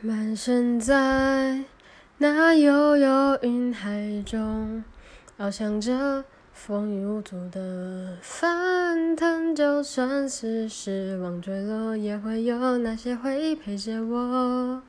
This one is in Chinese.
满身在那悠悠云海中翱翔着，风雨无阻的翻腾。就算是失望坠落，也会有那些回忆陪着我。